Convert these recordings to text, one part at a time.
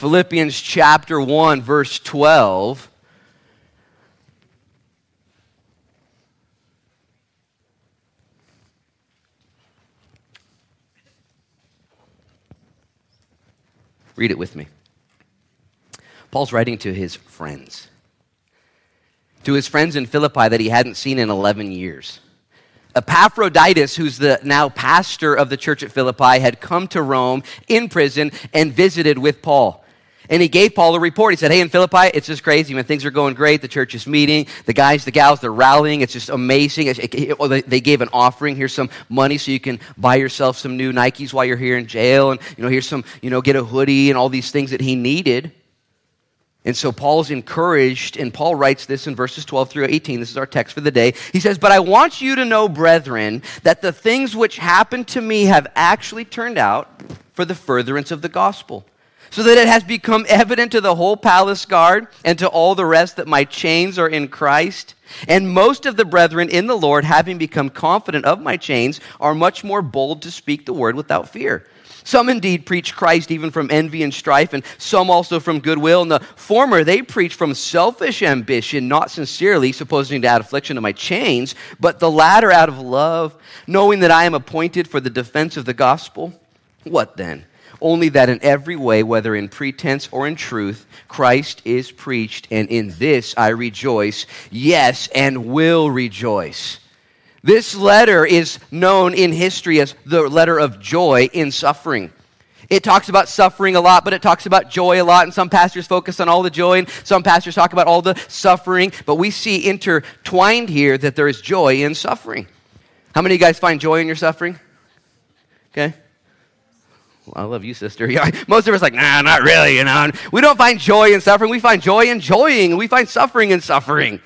Philippians chapter 1, verse 12. Read it with me. Paul's writing to his friends, to his friends in Philippi that he hadn't seen in 11 years. Epaphroditus, who's the now pastor of the church at Philippi, had come to Rome in prison and visited with Paul. And he gave Paul a report. He said, Hey, in Philippi, it's just crazy, When Things are going great. The church is meeting. The guys, the gals, they're rallying. It's just amazing. They gave an offering. Here's some money so you can buy yourself some new Nikes while you're here in jail. And, you know, here's some, you know, get a hoodie and all these things that he needed. And so Paul's encouraged, and Paul writes this in verses 12 through 18. This is our text for the day. He says, But I want you to know, brethren, that the things which happened to me have actually turned out for the furtherance of the gospel, so that it has become evident to the whole palace guard and to all the rest that my chains are in Christ. And most of the brethren in the Lord, having become confident of my chains, are much more bold to speak the word without fear. Some indeed preach Christ even from envy and strife, and some also from goodwill. And the former they preach from selfish ambition, not sincerely, supposing to add affliction to my chains, but the latter out of love, knowing that I am appointed for the defense of the gospel. What then? Only that in every way, whether in pretense or in truth, Christ is preached, and in this I rejoice, yes, and will rejoice. This letter is known in history as the letter of joy in suffering. It talks about suffering a lot, but it talks about joy a lot. And some pastors focus on all the joy, and some pastors talk about all the suffering. But we see intertwined here that there is joy in suffering. How many of you guys find joy in your suffering? Okay. I love you, sister. Yeah, most of us like, nah, not really, you know. We don't find joy in suffering. We find joy in joying. We find suffering in suffering.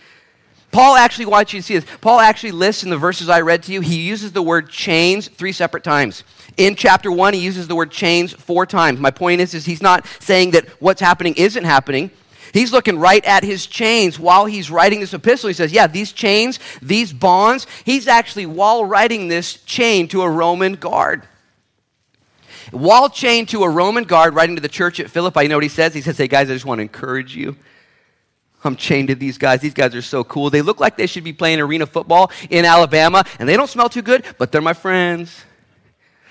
Paul actually wants you to see this. Paul actually lists in the verses I read to you, he uses the word chains three separate times. In chapter one, he uses the word chains four times. My point is, is he's not saying that what's happening isn't happening. He's looking right at his chains while he's writing this epistle. He says, Yeah, these chains, these bonds, he's actually, while writing this, chained to a Roman guard. While chained to a Roman guard, writing to the church at Philippi, you know what he says? He says, Hey guys, I just want to encourage you. I'm chained to these guys. These guys are so cool. They look like they should be playing arena football in Alabama, and they don't smell too good, but they're my friends.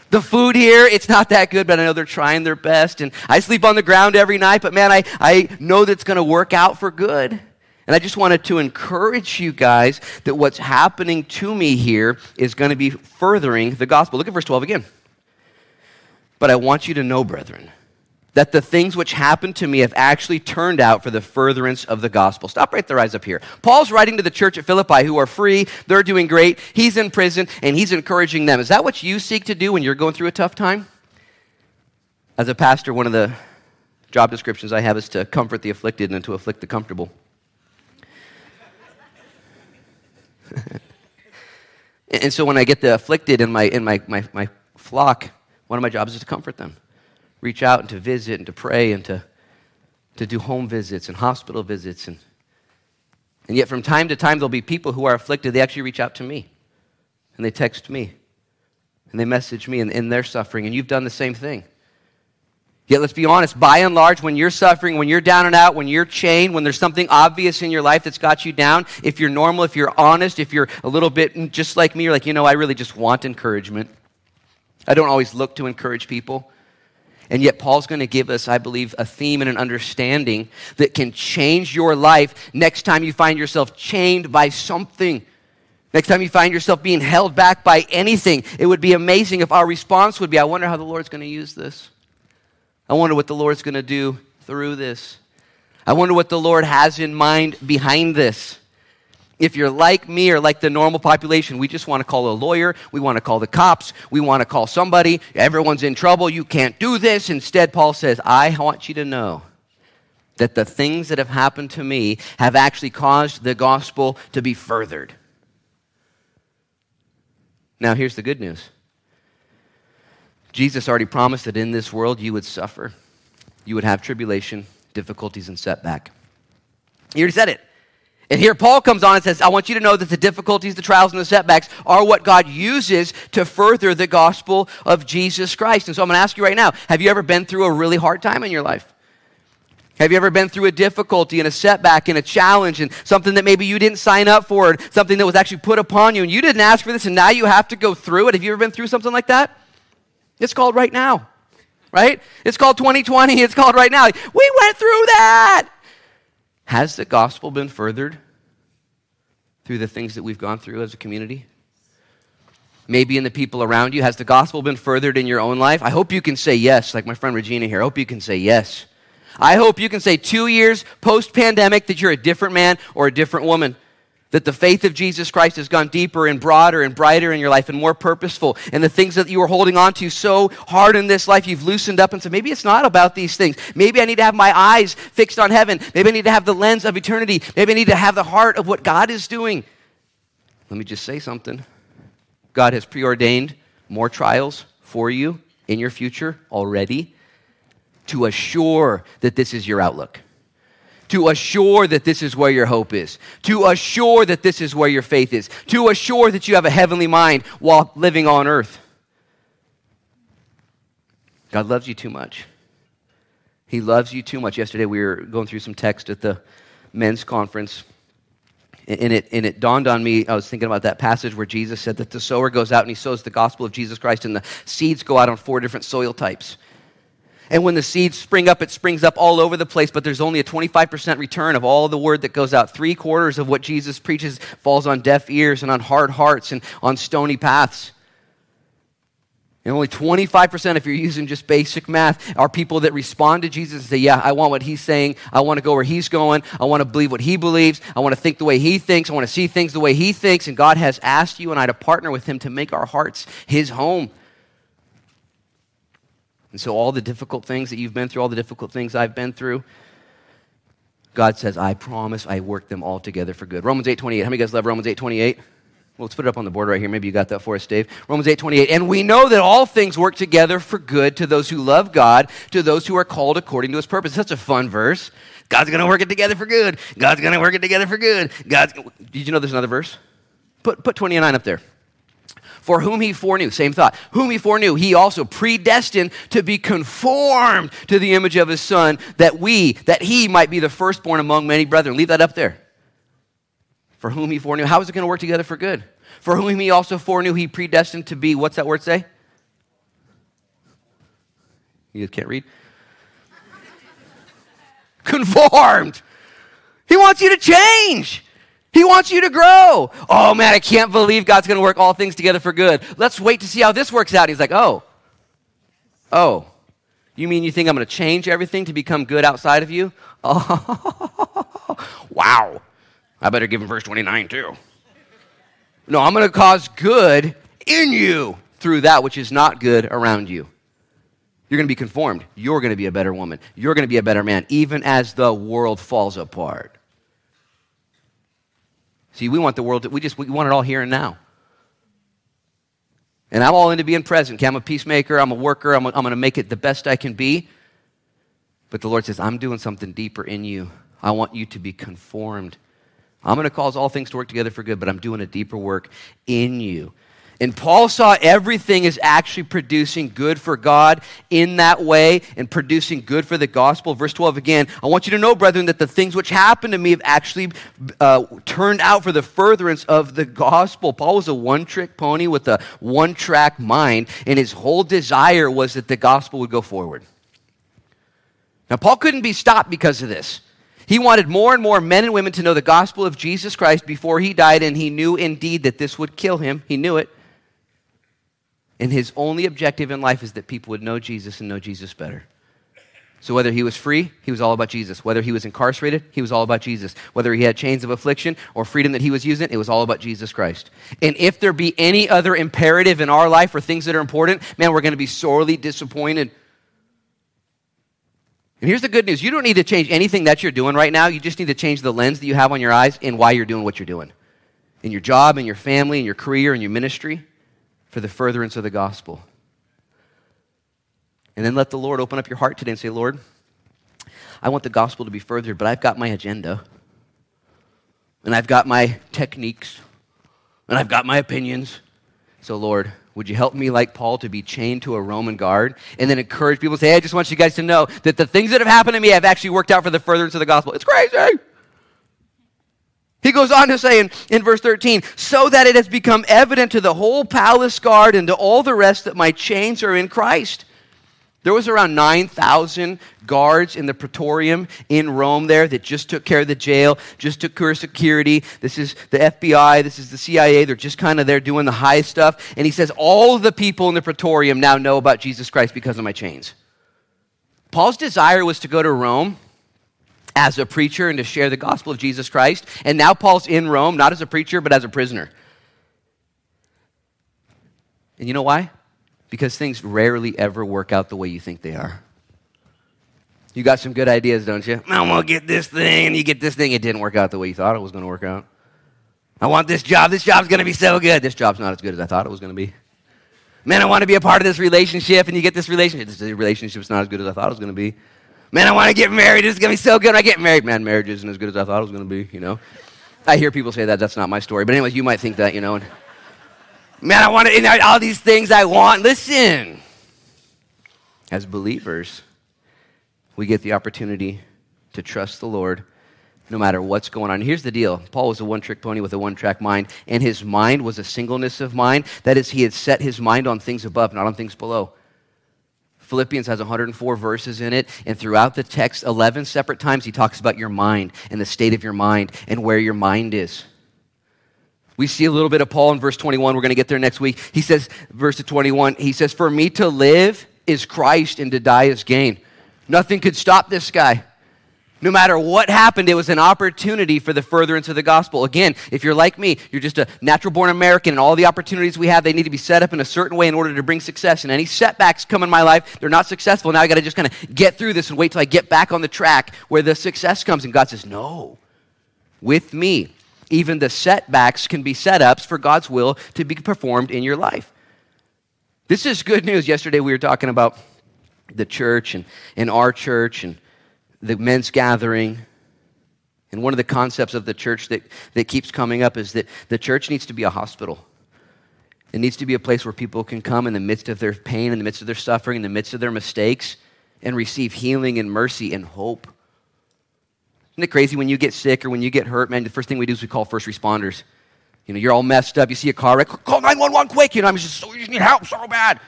The food here, it's not that good, but I know they're trying their best. And I sleep on the ground every night, but man, I, I know that it's going to work out for good. And I just wanted to encourage you guys that what's happening to me here is going to be furthering the gospel. Look at verse 12 again. But I want you to know, brethren, that the things which happened to me have actually turned out for the furtherance of the gospel. Stop right there, eyes up here. Paul's writing to the church at Philippi who are free, they're doing great, he's in prison, and he's encouraging them. Is that what you seek to do when you're going through a tough time? As a pastor, one of the job descriptions I have is to comfort the afflicted and to afflict the comfortable. and so when I get the afflicted in my, in my, my, my flock, one of my jobs is to comfort them reach out and to visit and to pray and to, to do home visits and hospital visits. And, and yet, from time to time, there'll be people who are afflicted. They actually reach out to me and they text me and they message me in, in their suffering. And you've done the same thing. Yet, let's be honest, by and large, when you're suffering, when you're down and out, when you're chained, when there's something obvious in your life that's got you down, if you're normal, if you're honest, if you're a little bit just like me, you're like, you know, I really just want encouragement. I don't always look to encourage people. And yet, Paul's going to give us, I believe, a theme and an understanding that can change your life next time you find yourself chained by something. Next time you find yourself being held back by anything, it would be amazing if our response would be I wonder how the Lord's going to use this. I wonder what the Lord's going to do through this. I wonder what the Lord has in mind behind this. If you're like me or like the normal population, we just want to call a lawyer, we want to call the cops, we want to call somebody, everyone's in trouble, you can't do this. Instead, Paul says, I want you to know that the things that have happened to me have actually caused the gospel to be furthered. Now, here's the good news Jesus already promised that in this world you would suffer, you would have tribulation, difficulties, and setback. He already said it. And here Paul comes on and says, I want you to know that the difficulties, the trials, and the setbacks are what God uses to further the gospel of Jesus Christ. And so I'm going to ask you right now have you ever been through a really hard time in your life? Have you ever been through a difficulty and a setback and a challenge and something that maybe you didn't sign up for, or something that was actually put upon you and you didn't ask for this and now you have to go through it? Have you ever been through something like that? It's called right now, right? It's called 2020. It's called right now. We went through that. Has the gospel been furthered through the things that we've gone through as a community? Maybe in the people around you. Has the gospel been furthered in your own life? I hope you can say yes, like my friend Regina here. I hope you can say yes. I hope you can say two years post pandemic that you're a different man or a different woman. That the faith of Jesus Christ has gone deeper and broader and brighter in your life and more purposeful. And the things that you were holding on to so hard in this life, you've loosened up and said, maybe it's not about these things. Maybe I need to have my eyes fixed on heaven. Maybe I need to have the lens of eternity. Maybe I need to have the heart of what God is doing. Let me just say something God has preordained more trials for you in your future already to assure that this is your outlook, to assure that this is where your hope is, to assure that this is where your faith is, to assure that you have a heavenly mind while living on earth. God loves you too much. He loves you too much. Yesterday we were going through some text at the men's conference. And it, and it dawned on me, I was thinking about that passage where Jesus said that the sower goes out and he sows the gospel of Jesus Christ, and the seeds go out on four different soil types. And when the seeds spring up, it springs up all over the place, but there's only a 25% return of all the word that goes out. Three quarters of what Jesus preaches falls on deaf ears and on hard hearts and on stony paths. And only 25%, if you're using just basic math, are people that respond to Jesus and say, Yeah, I want what he's saying. I want to go where he's going. I want to believe what he believes. I want to think the way he thinks. I want to see things the way he thinks. And God has asked you and I to partner with him to make our hearts his home. And so, all the difficult things that you've been through, all the difficult things I've been through, God says, I promise I work them all together for good. Romans 8 28. How many guys love Romans 8 28? Well, let's put it up on the board right here. Maybe you got that for us, Dave. Romans 8 28. And we know that all things work together for good to those who love God, to those who are called according to his purpose. That's a fun verse. God's going to work it together for good. God's going to work it together for good. God's. Did you know there's another verse? Put, put 29 up there. For whom he foreknew, same thought, whom he foreknew, he also predestined to be conformed to the image of his son, that we, that he might be the firstborn among many brethren. Leave that up there. For whom he foreknew. How is it going to work together for good? For whom he also foreknew, he predestined to be, what's that word say? You can't read? Conformed. He wants you to change. He wants you to grow. Oh man, I can't believe God's going to work all things together for good. Let's wait to see how this works out. He's like, oh, oh, you mean you think I'm going to change everything to become good outside of you? Oh, wow. I better give him verse 29 too. No, I'm going to cause good in you through that which is not good around you. You're going to be conformed. You're going to be a better woman. You're going to be a better man, even as the world falls apart. See, we want the world, to, we just we want it all here and now. And I'm all into being present. Okay, I'm a peacemaker, I'm a worker, I'm, I'm going to make it the best I can be. But the Lord says, I'm doing something deeper in you. I want you to be conformed. I'm going to cause all things to work together for good, but I'm doing a deeper work in you. And Paul saw everything as actually producing good for God in that way and producing good for the gospel. Verse 12 again, I want you to know, brethren, that the things which happened to me have actually uh, turned out for the furtherance of the gospel. Paul was a one trick pony with a one track mind, and his whole desire was that the gospel would go forward. Now, Paul couldn't be stopped because of this. He wanted more and more men and women to know the gospel of Jesus Christ before he died, and he knew indeed that this would kill him. He knew it. And his only objective in life is that people would know Jesus and know Jesus better. So whether he was free, he was all about Jesus. Whether he was incarcerated, he was all about Jesus. Whether he had chains of affliction or freedom that he was using, it was all about Jesus Christ. And if there be any other imperative in our life or things that are important, man, we're going to be sorely disappointed. And here's the good news you don't need to change anything that you're doing right now. You just need to change the lens that you have on your eyes and why you're doing what you're doing in your job, in your family, in your career, in your ministry for the furtherance of the gospel. And then let the Lord open up your heart today and say, Lord, I want the gospel to be furthered, but I've got my agenda. And I've got my techniques. And I've got my opinions. So, Lord, Would you help me, like Paul, to be chained to a Roman guard and then encourage people to say, hey, I just want you guys to know that the things that have happened to me have actually worked out for the furtherance of the gospel? It's crazy. He goes on to say in, in verse 13, so that it has become evident to the whole palace guard and to all the rest that my chains are in Christ. There was around 9,000 guards in the praetorium in Rome there that just took care of the jail, just took care of security. This is the FBI, this is the CIA. They're just kind of there doing the high stuff. And he says, All the people in the praetorium now know about Jesus Christ because of my chains. Paul's desire was to go to Rome as a preacher and to share the gospel of Jesus Christ. And now Paul's in Rome, not as a preacher, but as a prisoner. And you know why? Because things rarely ever work out the way you think they are. You got some good ideas, don't you? I'm going to get this thing, and you get this thing. It didn't work out the way you thought it was going to work out. I want this job. This job's going to be so good. This job's not as good as I thought it was going to be. Man, I want to be a part of this relationship, and you get this relationship. This relationship's not as good as I thought it was going to be. Man, I want to get married. Is going to be so good I get married. Man, marriage isn't as good as I thought it was going to be, you know? I hear people say that. That's not my story. But, anyways, you might think that, you know. And, man, I want to, all these things I want. Listen, as believers, we get the opportunity to trust the Lord no matter what's going on. Here's the deal Paul was a one trick pony with a one track mind, and his mind was a singleness of mind. That is, he had set his mind on things above, not on things below. Philippians has 104 verses in it, and throughout the text, 11 separate times, he talks about your mind and the state of your mind and where your mind is. We see a little bit of Paul in verse 21. We're going to get there next week. He says, verse 21, he says, For me to live is Christ and to die is gain. Nothing could stop this guy. No matter what happened, it was an opportunity for the furtherance of the gospel. Again, if you're like me, you're just a natural born American, and all the opportunities we have, they need to be set up in a certain way in order to bring success. And any setbacks come in my life, they're not successful. Now I got to just kind of get through this and wait till I get back on the track where the success comes. And God says, No, with me, even the setbacks can be setups for God's will to be performed in your life. This is good news. Yesterday we were talking about the church and, and our church and the men's gathering. And one of the concepts of the church that, that keeps coming up is that the church needs to be a hospital. It needs to be a place where people can come in the midst of their pain, in the midst of their suffering, in the midst of their mistakes, and receive healing and mercy and hope. Isn't it crazy when you get sick or when you get hurt, man? The first thing we do is we call first responders. You know, you're all messed up. You see a car wreck, call 911 quick. You know, I'm just so, you just need help so bad.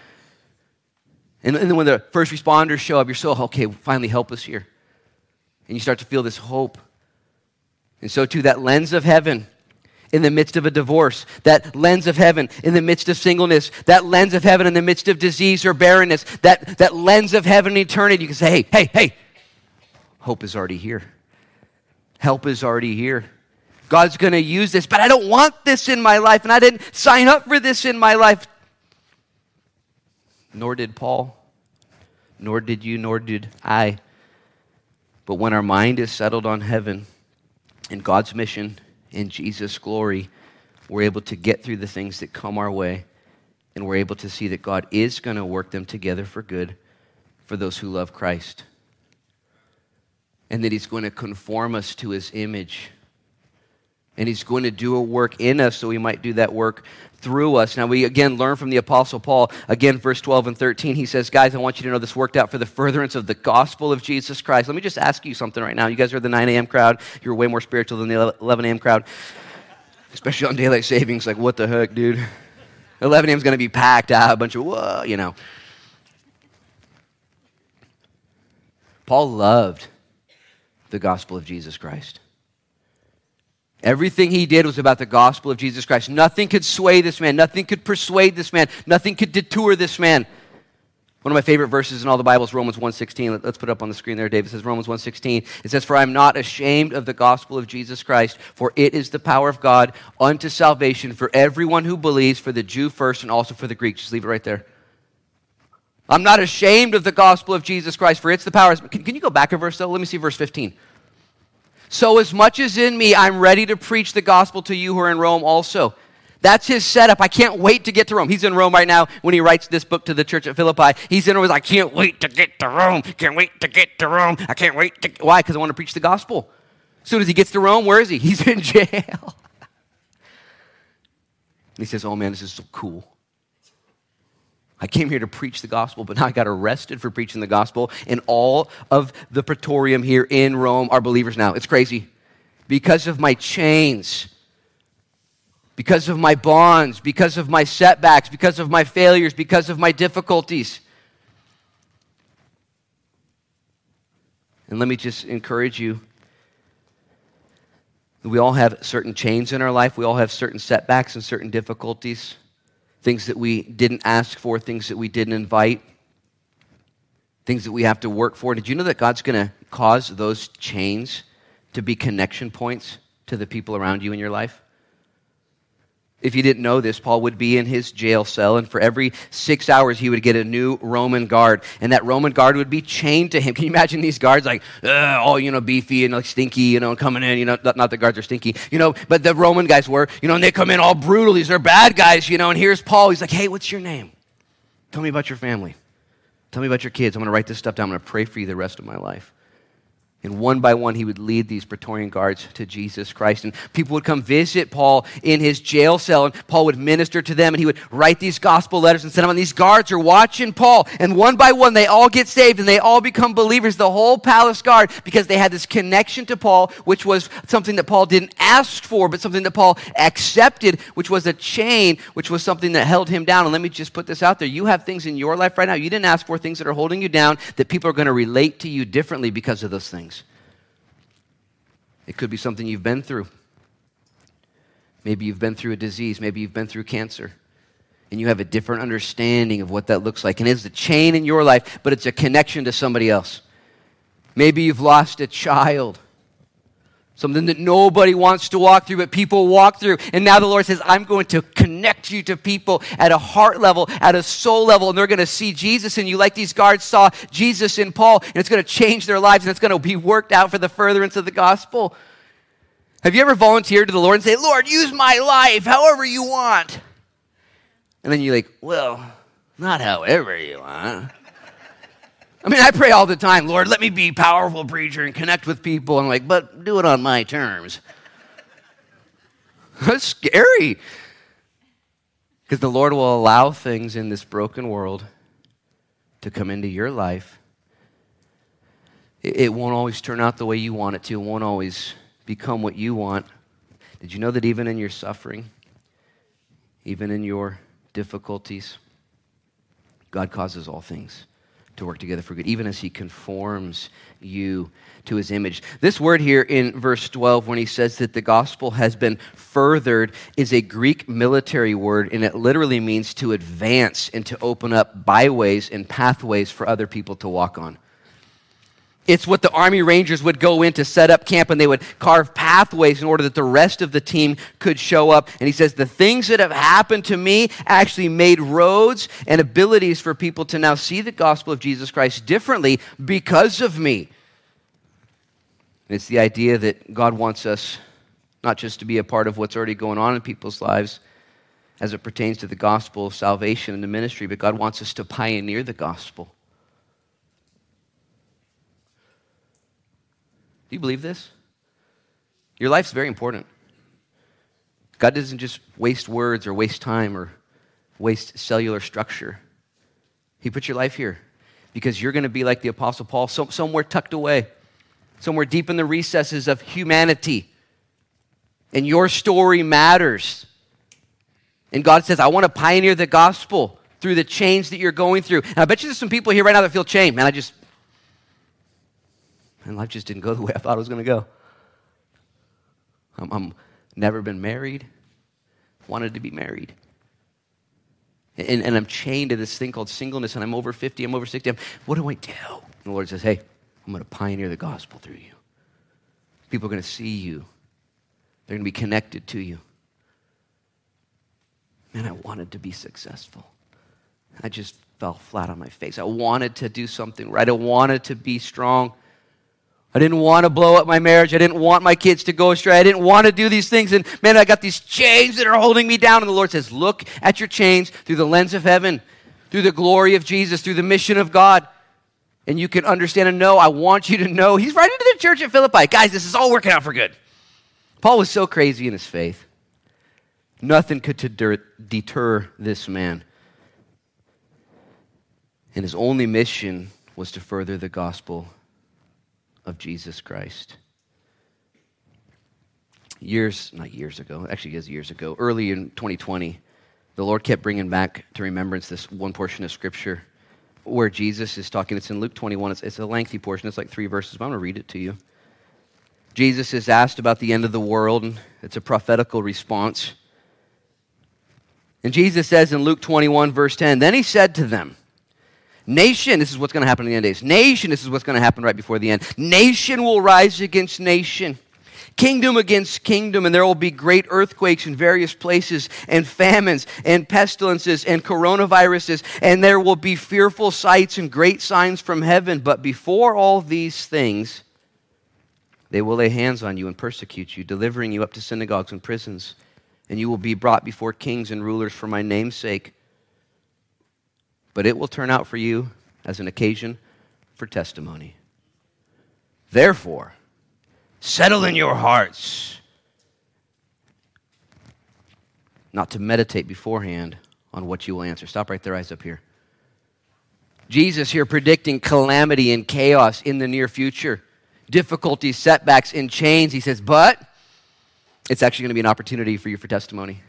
And, and then when the first responders show up, you're so, okay, finally help us here and you start to feel this hope. And so, too, that lens of heaven in the midst of a divorce, that lens of heaven in the midst of singleness, that lens of heaven in the midst of disease or barrenness, that, that lens of heaven in eternity, you can say, hey, hey, hey, hope is already here. Help is already here. God's going to use this, but I don't want this in my life, and I didn't sign up for this in my life. Nor did Paul, nor did you, nor did I. But when our mind is settled on heaven and God's mission and Jesus' glory, we're able to get through the things that come our way and we're able to see that God is going to work them together for good for those who love Christ. And that He's going to conform us to His image. And He's going to do a work in us so we might do that work through us. Now, we again learn from the Apostle Paul, again, verse 12 and 13. He says, Guys, I want you to know this worked out for the furtherance of the gospel of Jesus Christ. Let me just ask you something right now. You guys are the 9 a.m. crowd. You're way more spiritual than the 11 a.m. crowd, especially on daylight savings. Like, what the heck, dude? 11 a.m. is going to be packed out, a bunch of, whoa, you know. Paul loved the gospel of Jesus Christ. Everything he did was about the gospel of Jesus Christ. Nothing could sway this man. Nothing could persuade this man. Nothing could detour this man. One of my favorite verses in all the Bible is Romans 1.16. Let's put it up on the screen there, David. It says Romans 1.16. It says, For I am not ashamed of the gospel of Jesus Christ, for it is the power of God unto salvation for everyone who believes, for the Jew first and also for the Greek. Just leave it right there. I'm not ashamed of the gospel of Jesus Christ, for it's the power. Can, can you go back a verse, though? Let me see verse 15. So, as much as in me, I'm ready to preach the gospel to you who are in Rome also. That's his setup. I can't wait to get to Rome. He's in Rome right now when he writes this book to the church at Philippi. He's in Rome. I can't wait to get to Rome. Can't wait to get to Rome. I can't wait to. Why? Because I want to preach the gospel. As soon as he gets to Rome, where is he? He's in jail. he says, Oh man, this is so cool. I came here to preach the gospel, but now I got arrested for preaching the gospel. And all of the praetorium here in Rome are believers now. It's crazy. Because of my chains, because of my bonds, because of my setbacks, because of my failures, because of my difficulties. And let me just encourage you. We all have certain chains in our life. We all have certain setbacks and certain difficulties things that we didn't ask for, things that we didn't invite, things that we have to work for. Did you know that God's going to cause those chains to be connection points to the people around you in your life? If you didn't know this, Paul would be in his jail cell, and for every six hours, he would get a new Roman guard, and that Roman guard would be chained to him. Can you imagine these guards, like, all, you know, beefy and like stinky, you know, coming in, you know, not, the guards are stinky, you know, but the Roman guys were, you know, and they come in all brutal. These are bad guys, you know, and here's Paul. He's like, hey, what's your name? Tell me about your family. Tell me about your kids. I'm going to write this stuff down. I'm going to pray for you the rest of my life. And one by one, he would lead these Praetorian guards to Jesus Christ. And people would come visit Paul in his jail cell, and Paul would minister to them, and he would write these gospel letters and send them. And these guards are watching Paul, and one by one, they all get saved and they all become believers, the whole palace guard, because they had this connection to Paul, which was something that Paul didn't ask for, but something that Paul accepted, which was a chain, which was something that held him down. And let me just put this out there you have things in your life right now you didn't ask for, things that are holding you down, that people are going to relate to you differently because of those things. It could be something you've been through. Maybe you've been through a disease. Maybe you've been through cancer. And you have a different understanding of what that looks like. And it's a chain in your life, but it's a connection to somebody else. Maybe you've lost a child. Something that nobody wants to walk through, but people walk through. And now the Lord says, I'm going to connect you to people at a heart level, at a soul level, and they're going to see Jesus in you, like these guards saw Jesus in Paul, and it's going to change their lives, and it's going to be worked out for the furtherance of the gospel. Have you ever volunteered to the Lord and say, Lord, use my life however you want? And then you're like, well, not however you want. I mean, I pray all the time, Lord, let me be powerful preacher and connect with people. I'm like, but do it on my terms. That's scary. Because the Lord will allow things in this broken world to come into your life. It won't always turn out the way you want it to, it won't always become what you want. Did you know that even in your suffering, even in your difficulties, God causes all things to work together for good, even as he conforms you to his image. This word here in verse 12, when he says that the gospel has been furthered, is a Greek military word, and it literally means to advance and to open up byways and pathways for other people to walk on. It's what the Army Rangers would go in to set up camp, and they would carve pathways in order that the rest of the team could show up. And he says, The things that have happened to me actually made roads and abilities for people to now see the gospel of Jesus Christ differently because of me. And it's the idea that God wants us not just to be a part of what's already going on in people's lives as it pertains to the gospel of salvation and the ministry, but God wants us to pioneer the gospel. Do you believe this? Your life's very important. God doesn't just waste words or waste time or waste cellular structure. He put your life here because you're going to be like the Apostle Paul, somewhere tucked away, somewhere deep in the recesses of humanity. And your story matters. And God says, I want to pioneer the gospel through the change that you're going through. And I bet you there's some people here right now that feel chained. Man, I just, and life just didn't go the way I thought it was going to go. I'm, I'm never been married, wanted to be married. And, and I'm chained to this thing called singleness, and I'm over 50, I'm over 60. I'm, what do I do? And the Lord says, Hey, I'm going to pioneer the gospel through you. People are going to see you, they're going to be connected to you. Man, I wanted to be successful. I just fell flat on my face. I wanted to do something right. I wanted to be strong. I didn't want to blow up my marriage. I didn't want my kids to go astray. I didn't want to do these things. And man, I got these chains that are holding me down. And the Lord says, Look at your chains through the lens of heaven, through the glory of Jesus, through the mission of God. And you can understand and know. I want you to know. He's writing to the church at Philippi. Guys, this is all working out for good. Paul was so crazy in his faith. Nothing could deter, deter this man. And his only mission was to further the gospel of Jesus Christ. Years, not years ago, actually, it years ago, early in 2020, the Lord kept bringing back to remembrance this one portion of Scripture where Jesus is talking. It's in Luke 21. It's, it's a lengthy portion, it's like three verses, but I'm going to read it to you. Jesus is asked about the end of the world, and it's a prophetical response. And Jesus says in Luke 21, verse 10, Then he said to them, Nation, this is what's going to happen in the end days. Nation, this is what's going to happen right before the end. Nation will rise against nation kingdom against kingdom, and there will be great earthquakes in various places, and famines, and pestilences, and coronaviruses, and there will be fearful sights and great signs from heaven. But before all these things, they will lay hands on you and persecute you, delivering you up to synagogues and prisons, and you will be brought before kings and rulers for my name's sake. But it will turn out for you as an occasion for testimony. Therefore, Settle in your hearts not to meditate beforehand on what you will answer. Stop right there, eyes up here. Jesus here predicting calamity and chaos in the near future, difficulties, setbacks, and chains. He says, but it's actually going to be an opportunity for you for testimony.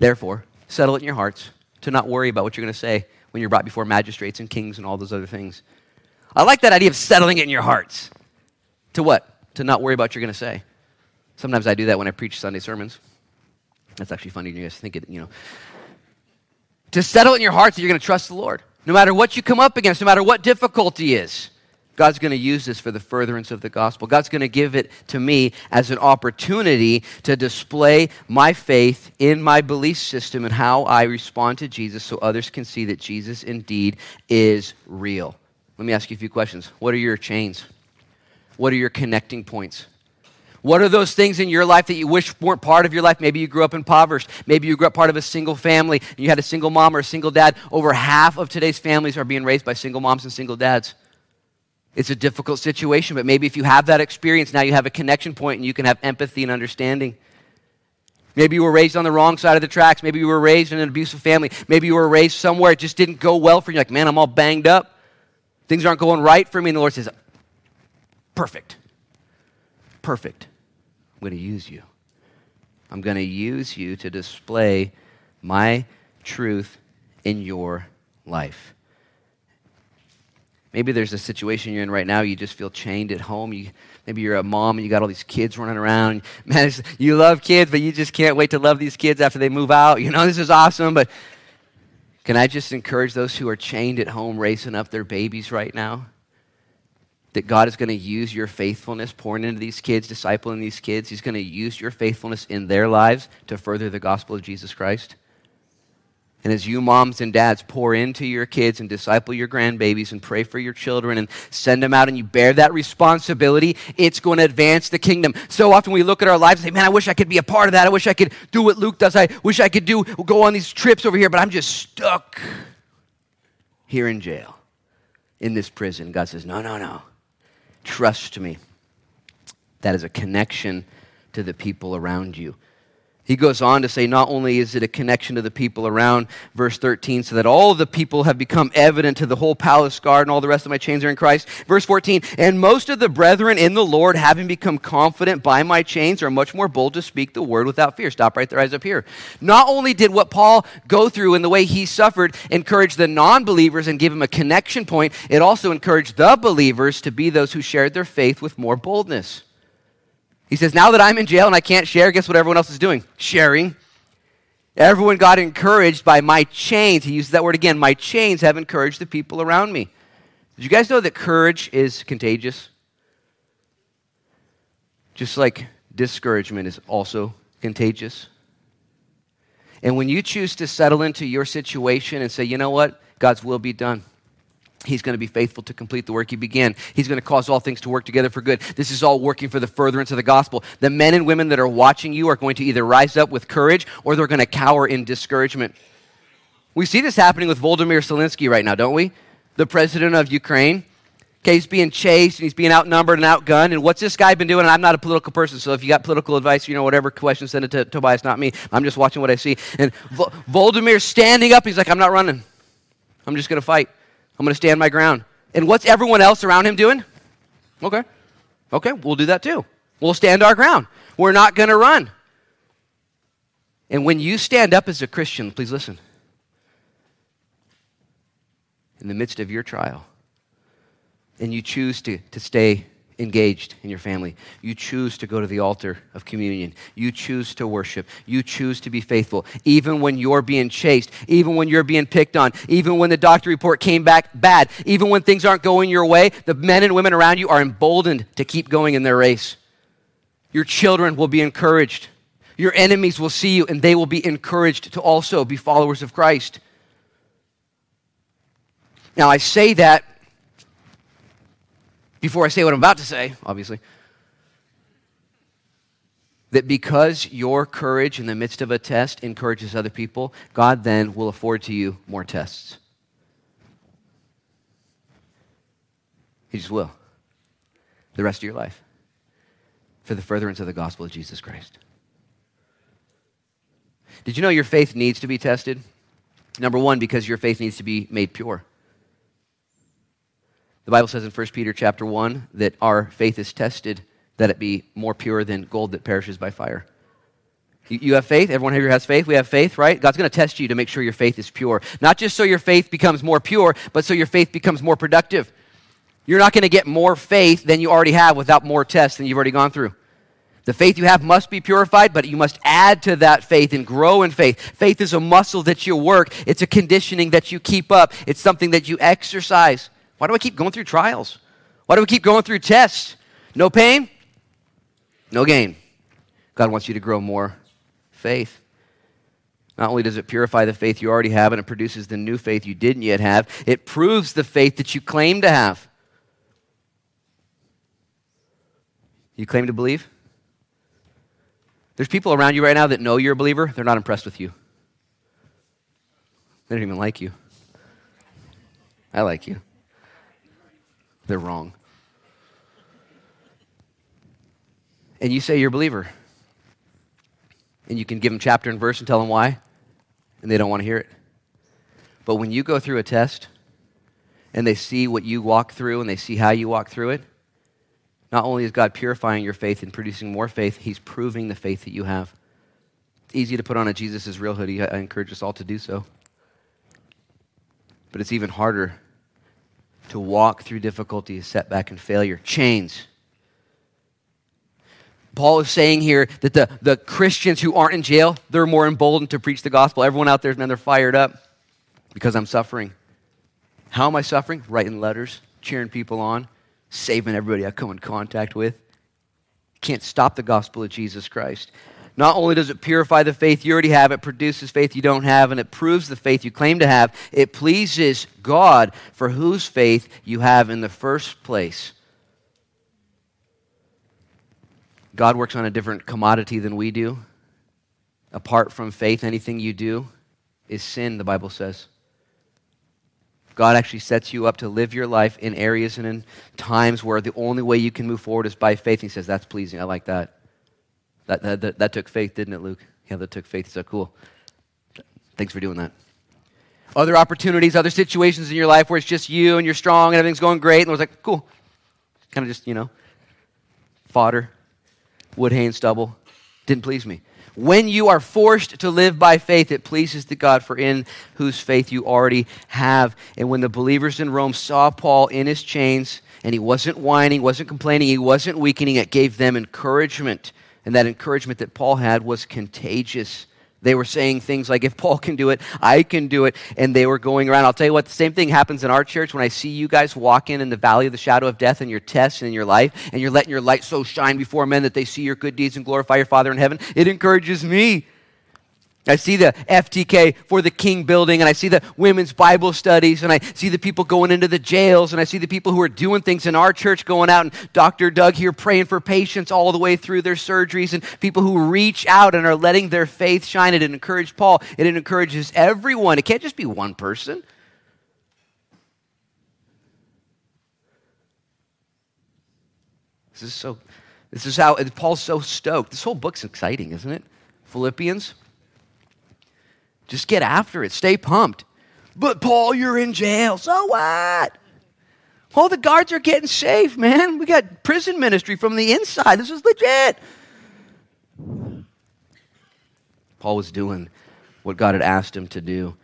Therefore, settle it in your hearts to not worry about what you're going to say when you're brought before magistrates and kings and all those other things. I like that idea of settling it in your hearts. To what? to not worry about what you're going to say. Sometimes I do that when I preach Sunday sermons. That's actually funny. You guys think it, you know. To settle in your hearts that you're going to trust the Lord. No matter what you come up against, no matter what difficulty is, God's going to use this for the furtherance of the gospel. God's going to give it to me as an opportunity to display my faith in my belief system and how I respond to Jesus so others can see that Jesus indeed is real. Let me ask you a few questions. What are your chains? What are your connecting points? What are those things in your life that you wish weren't part of your life? Maybe you grew up impoverished. Maybe you grew up part of a single family and you had a single mom or a single dad. Over half of today's families are being raised by single moms and single dads. It's a difficult situation, but maybe if you have that experience, now you have a connection point and you can have empathy and understanding. Maybe you were raised on the wrong side of the tracks. Maybe you were raised in an abusive family. Maybe you were raised somewhere it just didn't go well for you. Like, man, I'm all banged up. Things aren't going right for me. And the Lord says, Perfect. Perfect. I'm going to use you. I'm going to use you to display my truth in your life. Maybe there's a situation you're in right now, you just feel chained at home. You, maybe you're a mom and you got all these kids running around. Man, you love kids, but you just can't wait to love these kids after they move out. You know, this is awesome, but can I just encourage those who are chained at home raising up their babies right now? that God is going to use your faithfulness pouring into these kids, discipling these kids. He's going to use your faithfulness in their lives to further the gospel of Jesus Christ. And as you moms and dads pour into your kids and disciple your grandbabies and pray for your children and send them out and you bear that responsibility, it's going to advance the kingdom. So often we look at our lives and say, man, I wish I could be a part of that. I wish I could do what Luke does. I wish I could do go on these trips over here, but I'm just stuck here in jail in this prison. God says, no, no, no. Trust me. That is a connection to the people around you. He goes on to say, not only is it a connection to the people around, verse 13, so that all the people have become evident to the whole palace guard and all the rest of my chains are in Christ. Verse 14, and most of the brethren in the Lord, having become confident by my chains, are much more bold to speak the word without fear. Stop right there, eyes up here. Not only did what Paul go through in the way he suffered encourage the non believers and give him a connection point, it also encouraged the believers to be those who shared their faith with more boldness. He says, Now that I'm in jail and I can't share, guess what everyone else is doing? Sharing. Everyone got encouraged by my chains. He uses that word again. My chains have encouraged the people around me. Did you guys know that courage is contagious? Just like discouragement is also contagious. And when you choose to settle into your situation and say, you know what, God's will be done. He's going to be faithful to complete the work he began. He's going to cause all things to work together for good. This is all working for the furtherance of the gospel. The men and women that are watching you are going to either rise up with courage or they're going to cower in discouragement. We see this happening with Volodymyr Zelensky right now, don't we? The president of Ukraine. Okay, he's being chased and he's being outnumbered and outgunned. And what's this guy been doing? And I'm not a political person, so if you got political advice, you know, whatever question, send it to Tobias, not me. I'm just watching what I see. And Volodymyr's standing up. He's like, I'm not running. I'm just going to fight. I'm going to stand my ground. And what's everyone else around him doing? Okay. Okay, we'll do that too. We'll stand our ground. We're not going to run. And when you stand up as a Christian, please listen. In the midst of your trial, and you choose to, to stay engaged in your family. You choose to go to the altar of communion. You choose to worship. You choose to be faithful. Even when you're being chased, even when you're being picked on, even when the doctor report came back bad, even when things aren't going your way, the men and women around you are emboldened to keep going in their race. Your children will be encouraged. Your enemies will see you and they will be encouraged to also be followers of Christ. Now, I say that before I say what I'm about to say, obviously, that because your courage in the midst of a test encourages other people, God then will afford to you more tests. He just will. The rest of your life. For the furtherance of the gospel of Jesus Christ. Did you know your faith needs to be tested? Number one, because your faith needs to be made pure. The Bible says in 1 Peter chapter 1 that our faith is tested that it be more pure than gold that perishes by fire. You, have faith. Everyone here has faith. We have faith, right? God's going to test you to make sure your faith is pure. Not just so your faith becomes more pure, but so your faith becomes more productive. You're not going to get more faith than you already have without more tests than you've already gone through. The faith you have must be purified, but you must add to that faith and grow in faith. Faith is a muscle that you work, it's a conditioning that you keep up, it's something that you exercise. Why do I keep going through trials? Why do we keep going through tests? No pain, no gain. God wants you to grow more faith. Not only does it purify the faith you already have and it produces the new faith you didn't yet have, it proves the faith that you claim to have. You claim to believe? There's people around you right now that know you're a believer, they're not impressed with you. They don't even like you. I like you. They're wrong. And you say you're a believer. And you can give them chapter and verse and tell them why, and they don't want to hear it. But when you go through a test and they see what you walk through and they see how you walk through it, not only is God purifying your faith and producing more faith, He's proving the faith that you have. It's easy to put on a Jesus is real hoodie. I encourage us all to do so. But it's even harder to walk through difficulty, setback, and failure. Chains. Paul is saying here that the, the Christians who aren't in jail, they're more emboldened to preach the gospel. Everyone out there, man, they're fired up because I'm suffering. How am I suffering? Writing letters, cheering people on, saving everybody I come in contact with. Can't stop the gospel of Jesus Christ. Not only does it purify the faith you already have, it produces faith you don't have, and it proves the faith you claim to have. It pleases God for whose faith you have in the first place. God works on a different commodity than we do. Apart from faith, anything you do is sin, the Bible says. God actually sets you up to live your life in areas and in times where the only way you can move forward is by faith. He says, That's pleasing. I like that. That, that, that, that took faith, didn't it, Luke? Yeah, that took faith. So cool. Thanks for doing that. Other opportunities, other situations in your life where it's just you and you're strong and everything's going great. And it was like, cool. Kind of just, you know, fodder, wood, hay, and stubble. Didn't please me. When you are forced to live by faith, it pleases the God, for in whose faith you already have. And when the believers in Rome saw Paul in his chains, and he wasn't whining, wasn't complaining, he wasn't weakening, it gave them encouragement and that encouragement that Paul had was contagious. They were saying things like, if Paul can do it, I can do it. And they were going around. I'll tell you what, the same thing happens in our church when I see you guys walking in the valley of the shadow of death in your tests and in your life, and you're letting your light so shine before men that they see your good deeds and glorify your Father in heaven. It encourages me. I see the FTK for the King building, and I see the women's Bible studies, and I see the people going into the jails, and I see the people who are doing things in our church going out, and Dr. Doug here praying for patients all the way through their surgeries, and people who reach out and are letting their faith shine. It encourages Paul, it encourages everyone. It can't just be one person. This is so, this is how, Paul's so stoked. This whole book's exciting, isn't it? Philippians. Just get after it. Stay pumped. But Paul, you're in jail. So what? All the guards are getting safe, man. We got prison ministry from the inside. This is legit. Paul was doing what God had asked him to do.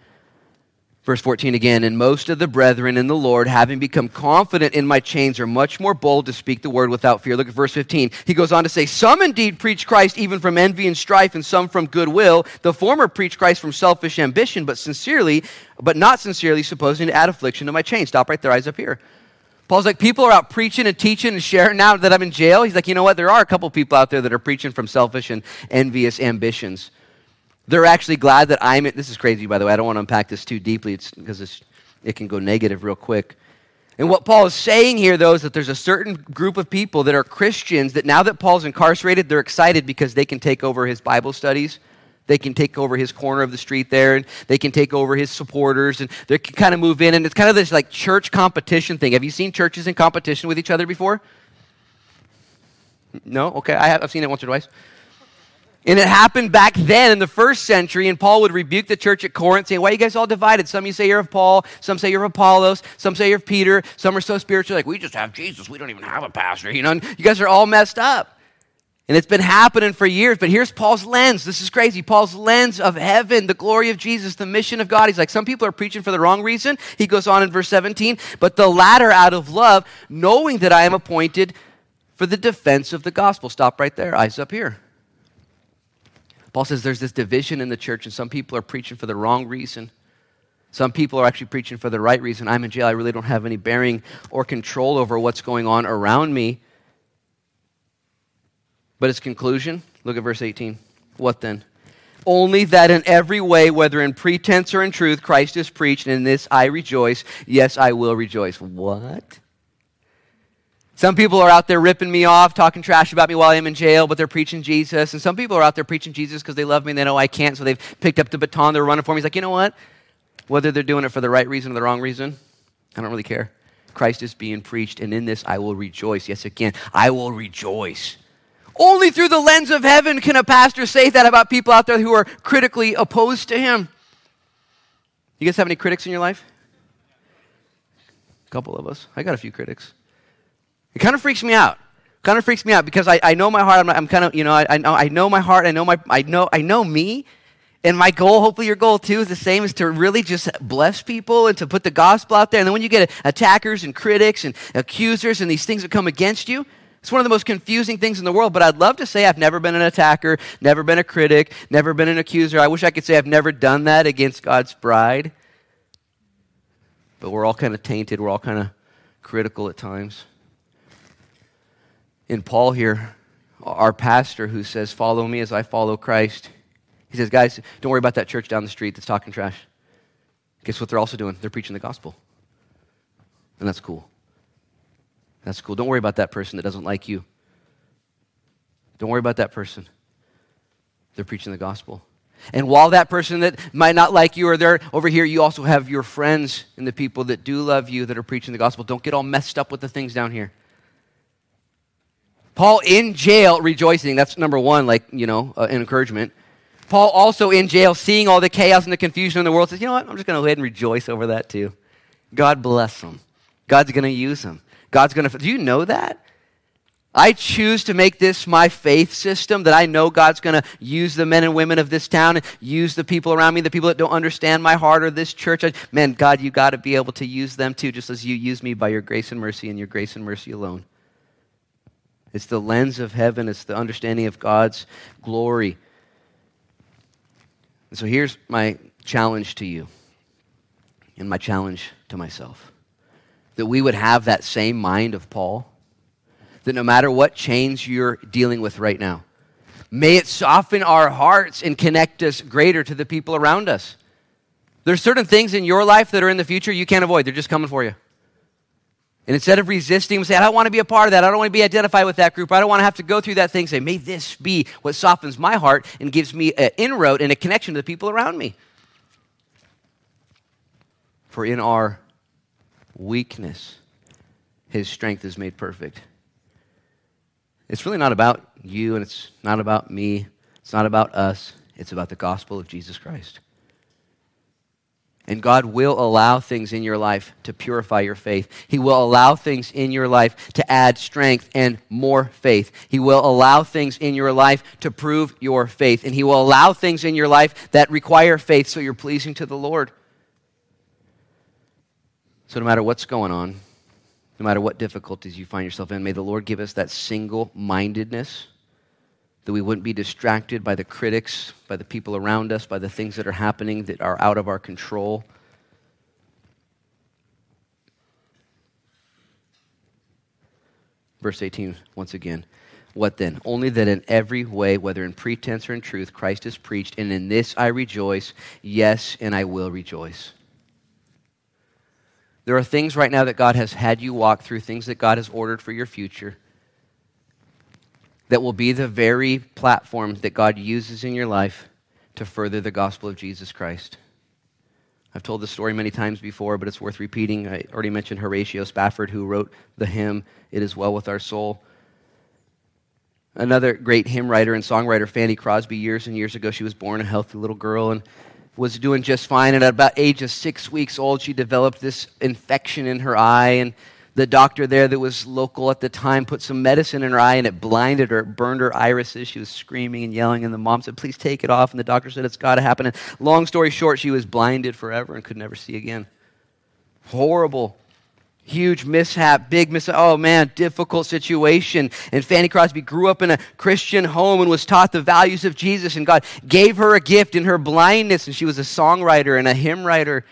Verse 14 again, and most of the brethren in the Lord, having become confident in my chains, are much more bold to speak the word without fear. Look at verse 15. He goes on to say, Some indeed preach Christ even from envy and strife, and some from goodwill. The former preach Christ from selfish ambition, but sincerely, but not sincerely, supposing to add affliction to my chains. Stop right there, eyes up here. Paul's like, people are out preaching and teaching and sharing now that I'm in jail. He's like, you know what? There are a couple people out there that are preaching from selfish and envious ambitions. They're actually glad that I'm. This is crazy, by the way. I don't want to unpack this too deeply because it can go negative real quick. And what Paul is saying here, though, is that there's a certain group of people that are Christians that now that Paul's incarcerated, they're excited because they can take over his Bible studies. They can take over his corner of the street there, and they can take over his supporters, and they can kind of move in. And it's kind of this like church competition thing. Have you seen churches in competition with each other before? No? Okay, I have, I've seen it once or twice. And it happened back then in the first century, and Paul would rebuke the church at Corinth, saying, Why are you guys all divided? Some you say you're of Paul, some say you're of Apollos, some say you're of Peter, some are so spiritual, like, we just have Jesus, we don't even have a pastor. You know, you guys are all messed up. And it's been happening for years, but here's Paul's lens. This is crazy. Paul's lens of heaven, the glory of Jesus, the mission of God. He's like, some people are preaching for the wrong reason. He goes on in verse 17, but the latter out of love, knowing that I am appointed for the defense of the gospel. Stop right there, eyes up here. Paul says there's this division in the church, and some people are preaching for the wrong reason. Some people are actually preaching for the right reason. I'm in jail. I really don't have any bearing or control over what's going on around me. But his conclusion look at verse 18. What then? Only that in every way, whether in pretense or in truth, Christ is preached, and in this I rejoice. Yes, I will rejoice. What? Some people are out there ripping me off, talking trash about me while I'm in jail, but they're preaching Jesus. And some people are out there preaching Jesus because they love me and they know I can't, so they've picked up the baton, they're running for me. He's like, you know what? Whether they're doing it for the right reason or the wrong reason, I don't really care. Christ is being preached, and in this I will rejoice. Yes, again, I will rejoice. Only through the lens of heaven can a pastor say that about people out there who are critically opposed to him. You guys have any critics in your life? A couple of us. I got a few critics. It kind of freaks me out. Kind of freaks me out because I, I know my heart. I'm, I'm kind of, you know, I, I, know, I know my heart. I know, my, I, know, I know me. And my goal, hopefully your goal too, is the same, is to really just bless people and to put the gospel out there. And then when you get attackers and critics and accusers and these things that come against you, it's one of the most confusing things in the world, but I'd love to say I've never been an attacker, never been a critic, never been an accuser. I wish I could say I've never done that against God's bride. But we're all kind of tainted, we're all kind of critical at times in Paul here, our pastor who says, Follow me as I follow Christ. He says, Guys, don't worry about that church down the street that's talking trash. Guess what they're also doing? They're preaching the gospel. And that's cool. That's cool. Don't worry about that person that doesn't like you. Don't worry about that person. They're preaching the gospel. And while that person that might not like you or they're over here, you also have your friends and the people that do love you that are preaching the gospel. Don't get all messed up with the things down here. Paul in jail rejoicing. That's number one, like, you know, uh, encouragement. Paul also in jail seeing all the chaos and the confusion in the world says, you know what? I'm just going to go ahead and rejoice over that too. God bless him. God's going to use him. God's going to. Do you know that? I choose to make this my faith system that I know God's going to use the men and women of this town and use the people around me, the people that don't understand my heart or this church. I, man, God, you got to be able to use them too, just as you use me by your grace and mercy and your grace and mercy alone. It's the lens of heaven, it's the understanding of God's glory. And so here's my challenge to you, and my challenge to myself that we would have that same mind of Paul, that no matter what chains you're dealing with right now, may it soften our hearts and connect us greater to the people around us. There's certain things in your life that are in the future you can't avoid, they're just coming for you. And instead of resisting, we say, I don't want to be a part of that. I don't want to be identified with that group. I don't want to have to go through that thing. Say, may this be what softens my heart and gives me an inroad and a connection to the people around me. For in our weakness, his strength is made perfect. It's really not about you and it's not about me. It's not about us. It's about the gospel of Jesus Christ. And God will allow things in your life to purify your faith. He will allow things in your life to add strength and more faith. He will allow things in your life to prove your faith. And He will allow things in your life that require faith so you're pleasing to the Lord. So, no matter what's going on, no matter what difficulties you find yourself in, may the Lord give us that single mindedness that we wouldn't be distracted by the critics, by the people around us, by the things that are happening that are out of our control. Verse 18, once again. What then? Only that in every way, whether in pretense or in truth, Christ is preached, and in this I rejoice. Yes, and I will rejoice. There are things right now that God has had you walk through, things that God has ordered for your future that will be the very platform that God uses in your life to further the gospel of Jesus Christ. I've told this story many times before, but it's worth repeating. I already mentioned Horatio Spafford, who wrote the hymn, It Is Well With Our Soul. Another great hymn writer and songwriter, Fanny Crosby, years and years ago, she was born a healthy little girl and was doing just fine. And at about age of six weeks old, she developed this infection in her eye. And the doctor there that was local at the time put some medicine in her eye and it blinded her, it burned her irises. She was screaming and yelling, and the mom said, Please take it off. And the doctor said, It's got to happen. And long story short, she was blinded forever and could never see again. Horrible. Huge mishap, big mishap. Oh man, difficult situation. And Fanny Crosby grew up in a Christian home and was taught the values of Jesus. And God gave her a gift in her blindness. And she was a songwriter and a hymn writer.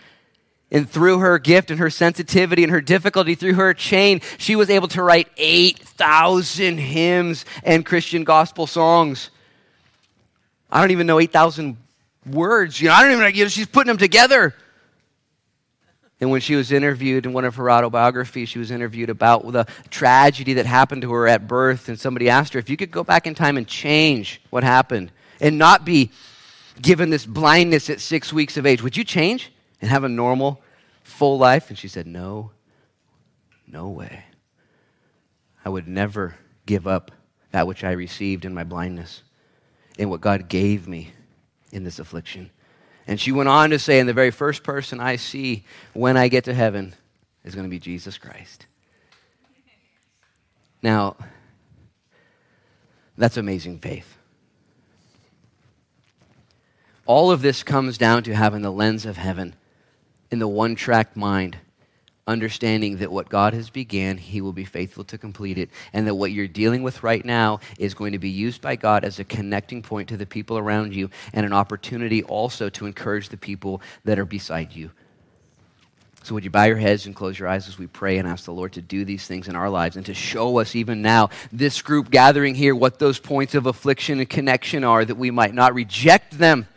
And through her gift and her sensitivity and her difficulty, through her chain, she was able to write 8,000 hymns and Christian gospel songs. I don't even know 8,000 words. You know, I don't even know, you know, she's putting them together. And when she was interviewed in one of her autobiographies, she was interviewed about the tragedy that happened to her at birth. And somebody asked her if you could go back in time and change what happened and not be given this blindness at six weeks of age, would you change? And have a normal, full life? And she said, No, no way. I would never give up that which I received in my blindness and what God gave me in this affliction. And she went on to say, and the very first person I see when I get to heaven is going to be Jesus Christ. Now, that's amazing faith. All of this comes down to having the lens of heaven in the one track mind, understanding that what God has began, He will be faithful to complete it, and that what you're dealing with right now is going to be used by God as a connecting point to the people around you and an opportunity also to encourage the people that are beside you. So, would you bow your heads and close your eyes as we pray and ask the Lord to do these things in our lives and to show us, even now, this group gathering here, what those points of affliction and connection are, that we might not reject them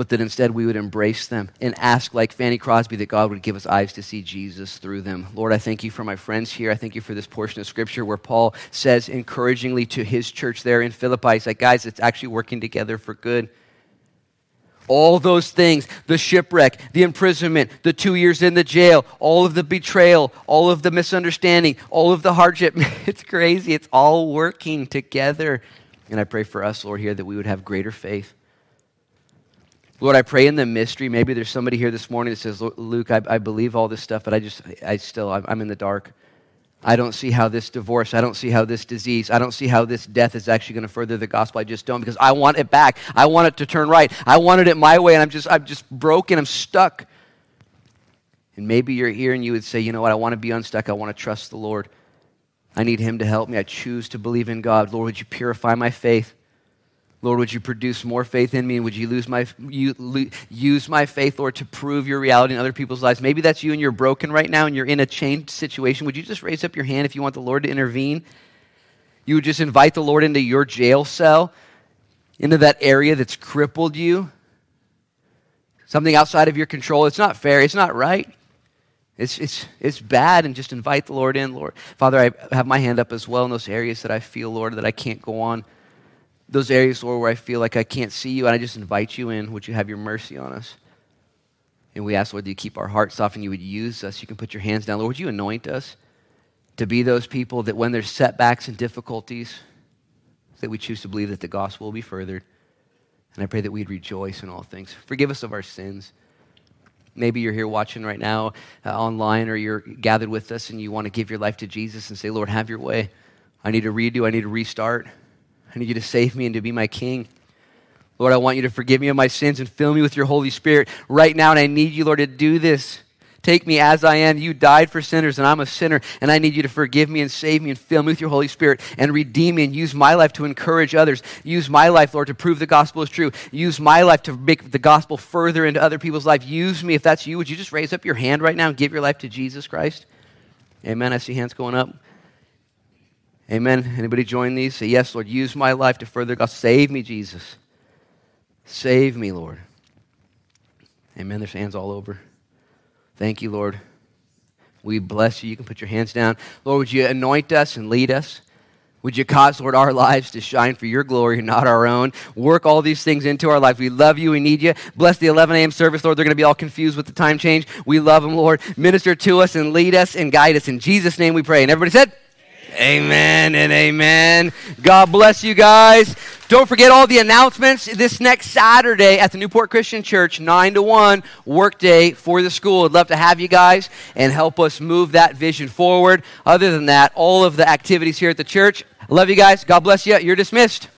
but that instead we would embrace them and ask, like Fanny Crosby, that God would give us eyes to see Jesus through them. Lord, I thank you for my friends here. I thank you for this portion of Scripture where Paul says encouragingly to his church there in Philippi, he's like, guys, it's actually working together for good. All those things the shipwreck, the imprisonment, the two years in the jail, all of the betrayal, all of the misunderstanding, all of the hardship. it's crazy. It's all working together. And I pray for us, Lord, here that we would have greater faith Lord, I pray in the mystery. Maybe there's somebody here this morning that says, Luke, I, I believe all this stuff, but I just, I still, I'm in the dark. I don't see how this divorce, I don't see how this disease, I don't see how this death is actually going to further the gospel. I just don't because I want it back. I want it to turn right. I wanted it my way and I'm just, I'm just broken. I'm stuck. And maybe you're here and you would say, you know what? I want to be unstuck. I want to trust the Lord. I need Him to help me. I choose to believe in God. Lord, would you purify my faith? Lord, would you produce more faith in me? And would you lose my, you, use my faith, Lord, to prove your reality in other people's lives? Maybe that's you and you're broken right now and you're in a chained situation. Would you just raise up your hand if you want the Lord to intervene? You would just invite the Lord into your jail cell, into that area that's crippled you. Something outside of your control. It's not fair. It's not right. It's, it's, it's bad, and just invite the Lord in, Lord. Father, I have my hand up as well in those areas that I feel, Lord, that I can't go on those areas, Lord, where I feel like I can't see you, and I just invite you in. Would you have your mercy on us? And we ask, Lord, that you keep our hearts soft and you would use us. You can put your hands down. Lord, would you anoint us to be those people that when there's setbacks and difficulties, that we choose to believe that the gospel will be furthered. And I pray that we'd rejoice in all things. Forgive us of our sins. Maybe you're here watching right now uh, online or you're gathered with us and you want to give your life to Jesus and say, Lord, have your way. I need to redo, I need to restart. I need you to save me and to be my king. Lord, I want you to forgive me of my sins and fill me with your Holy Spirit right now. And I need you, Lord, to do this. Take me as I am. You died for sinners, and I'm a sinner, and I need you to forgive me and save me and fill me with your Holy Spirit and redeem me and use my life to encourage others. Use my life, Lord, to prove the gospel is true. Use my life to make the gospel further into other people's life. Use me. If that's you, would you just raise up your hand right now and give your life to Jesus Christ? Amen. I see hands going up. Amen. Anybody join these? Say, Yes, Lord, use my life to further God. Save me, Jesus. Save me, Lord. Amen. There's hands all over. Thank you, Lord. We bless you. You can put your hands down. Lord, would you anoint us and lead us? Would you cause, Lord, our lives to shine for your glory, and not our own? Work all these things into our life. We love you. We need you. Bless the 11 a.m. service, Lord. They're going to be all confused with the time change. We love them, Lord. Minister to us and lead us and guide us. In Jesus' name we pray. And everybody said, Amen and amen. God bless you guys. Don't forget all the announcements this next Saturday at the Newport Christian Church, 9 to 1, work day for the school. I'd love to have you guys and help us move that vision forward. Other than that, all of the activities here at the church. Love you guys. God bless you. You're dismissed.